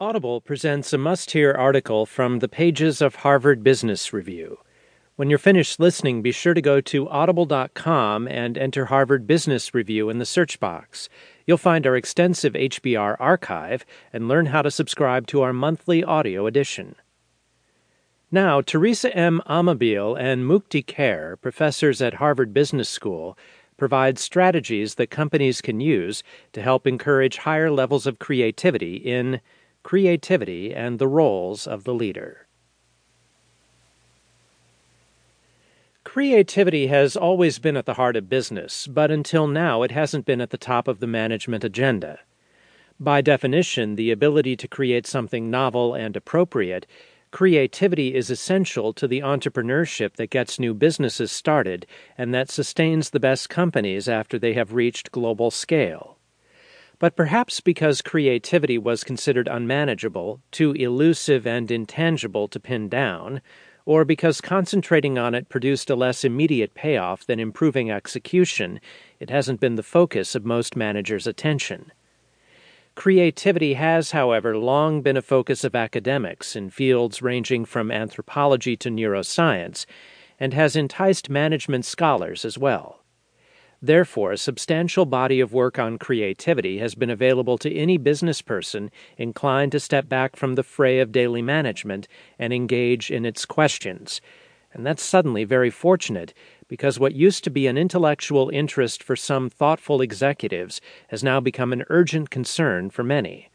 Audible presents a must hear article from the pages of Harvard Business Review. When you're finished listening, be sure to go to audible.com and enter Harvard Business Review in the search box. You'll find our extensive HBR archive and learn how to subscribe to our monthly audio edition. Now, Teresa M. Amabile and Mukti Khaire, professors at Harvard Business School, provide strategies that companies can use to help encourage higher levels of creativity in creativity, and the roles of the leader. Creativity has always been at the heart of business, but until now it hasn't been at the top of the management agenda. By definition, the ability to create something novel and appropriate, creativity is essential to the entrepreneurship that gets new businesses started and that sustains the best companies after they have reached global scale. But perhaps because creativity was considered unmanageable, too elusive and intangible to pin down, or because concentrating on it produced a less immediate payoff than improving execution, it hasn't been the focus of most managers' attention. Creativity has, however, long been a focus of academics in fields ranging from anthropology to neuroscience, and has enticed management scholars as well. Therefore, a substantial body of work on creativity has been available to any business person inclined to step back from the fray of daily management and engage in its questions. And that's suddenly very fortunate because what used to be an intellectual interest for some thoughtful executives has now become an urgent concern for many.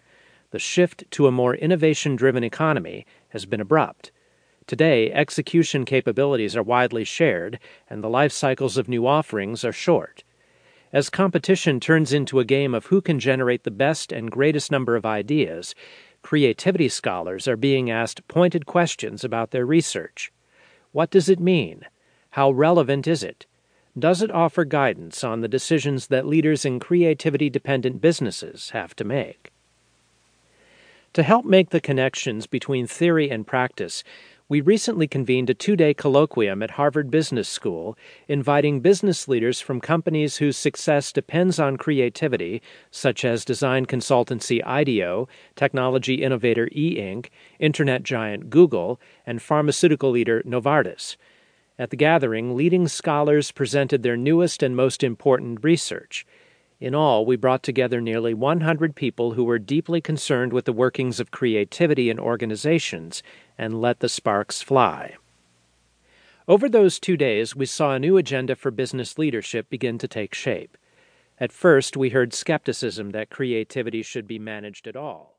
The shift to a more innovation driven economy has been abrupt. Today, execution capabilities are widely shared, and the life cycles of new offerings are short. As competition turns into a game of who can generate the best and greatest number of ideas, creativity scholars are being asked pointed questions about their research. What does it mean? How relevant is it? Does it offer guidance on the decisions that leaders in creativity dependent businesses have to make? To help make the connections between theory and practice, we recently convened a two day colloquium at Harvard Business School, inviting business leaders from companies whose success depends on creativity, such as design consultancy IDEO, technology innovator E Ink, internet giant Google, and pharmaceutical leader Novartis. At the gathering, leading scholars presented their newest and most important research. In all, we brought together nearly 100 people who were deeply concerned with the workings of creativity in organizations and let the sparks fly. Over those two days, we saw a new agenda for business leadership begin to take shape. At first, we heard skepticism that creativity should be managed at all.